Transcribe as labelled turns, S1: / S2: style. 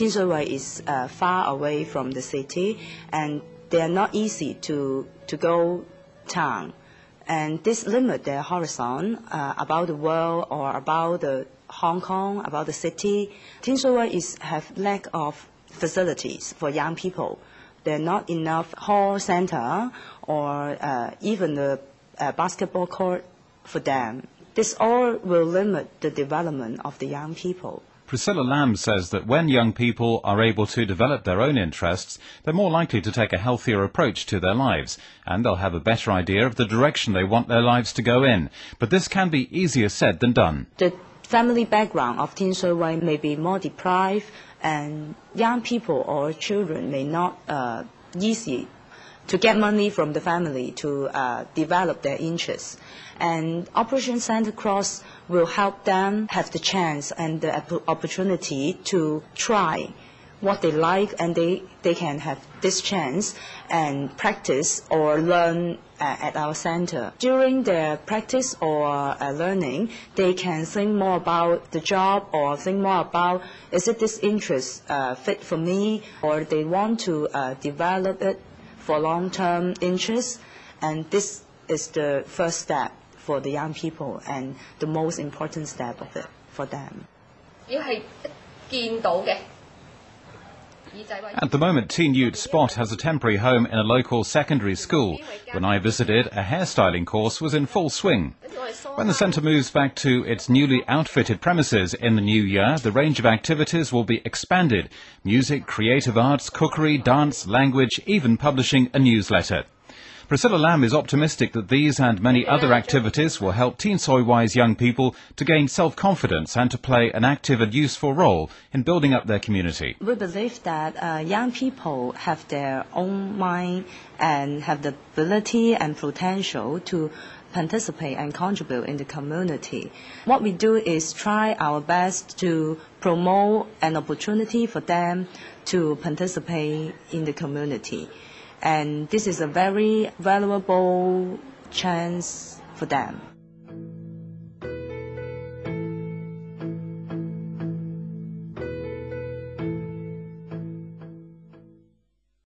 S1: Tin Shui Wai is uh, far away from the city, and they are not easy to, to go town. And this limit their horizon uh, about the world or about the Hong Kong, about the city. Tin Shui Wai is have lack of facilities for young people. There are not enough hall center or uh, even the uh, basketball court for them. This all will limit the development of the young people.
S2: Priscilla Lamb says that when young people are able to develop their own interests, they're more likely to take a healthier approach to their lives, and they'll have a better idea of the direction they want their lives to go in. But this can be easier said than done.
S1: The family background of Tin Shui Wai may be more deprived, and young people or children may not uh, easy to get money from the family to uh, develop their interests. And Operation Santa Claus will help them have the chance and the opportunity to try what they like and they, they can have this chance and practice or learn uh, at our center. During their practice or uh, learning, they can think more about the job or think more about is it this interest uh, fit for me or they want to uh, develop it for long-term interest and this is the first step for the young people and the most important step of it for them.
S3: 要系见到嘅。
S2: At the moment, Teen Youth Spot has a temporary home in a local secondary school. When I visited, a hairstyling course was in full swing. When the centre moves back to its newly outfitted premises in the new year, the range of activities will be expanded. Music, creative arts, cookery, dance, language, even publishing a newsletter. Priscilla Lamb is optimistic that these and many other activities will help Tin Shui Wai's young people to gain self-confidence and to play an active and useful role in building up their community.
S1: We believe that uh, young people have their own mind and have the ability and potential to participate and contribute in the community. What we do is try our best to promote an opportunity for them to participate in the community and this is a very valuable chance for them.